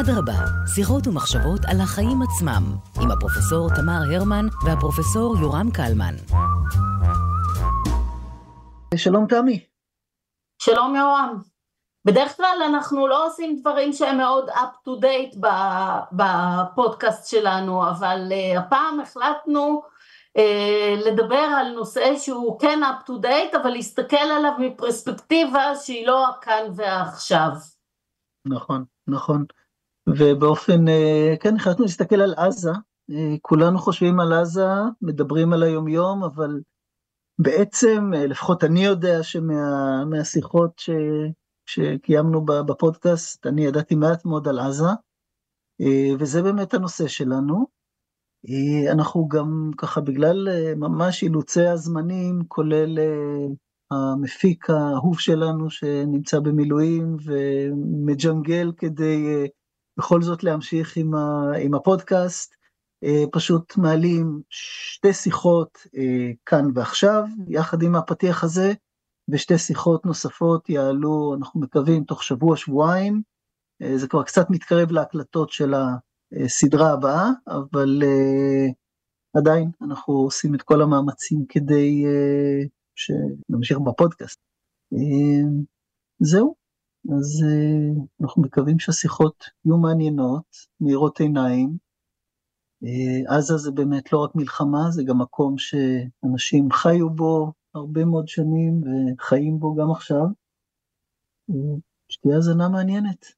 אדרבה, שיחות ומחשבות על החיים עצמם, עם הפרופסור תמר הרמן והפרופסור יורם קלמן. שלום תמי. שלום יורם. בדרך כלל אנחנו לא עושים דברים שהם מאוד up to date בפודקאסט שלנו, אבל uh, הפעם החלטנו uh, לדבר על נושא שהוא כן up to date, אבל להסתכל עליו מפרספקטיבה שהיא לא הכאן והעכשיו. נכון, נכון. ובאופן, uh, כן, החלטנו להסתכל על עזה. Uh, כולנו חושבים על עזה, מדברים על היומיום, אבל בעצם, uh, לפחות אני יודע שמהשיחות ש... שקיימנו בפודקאסט, אני ידעתי מעט מאוד על עזה, אה, וזה באמת הנושא שלנו. אה, אנחנו גם ככה, בגלל אה, ממש אילוצי הזמנים, כולל המפיק האהוב שלנו שנמצא במילואים ומג'נגל כדי בכל זאת להמשיך עם, ה, עם הפודקאסט, פשוט מעלים שתי שיחות כאן ועכשיו, יחד עם הפתיח הזה, ושתי שיחות נוספות יעלו, אנחנו מקווים, תוך שבוע-שבועיים. אה, זה כבר קצת מתקרב להקלטות של הסדרה הבאה, אבל uh, עדיין אנחנו עושים את כל המאמצים כדי uh, שנמשיך בפודקאסט. Uh, זהו, אז uh, אנחנו מקווים שהשיחות יהיו מעניינות, מאירות עיניים. Uh, עזה זה באמת לא רק מלחמה, זה גם מקום שאנשים חיו בו, הרבה מאוד שנים וחיים בו גם עכשיו. שתהיה האזנה מעניינת.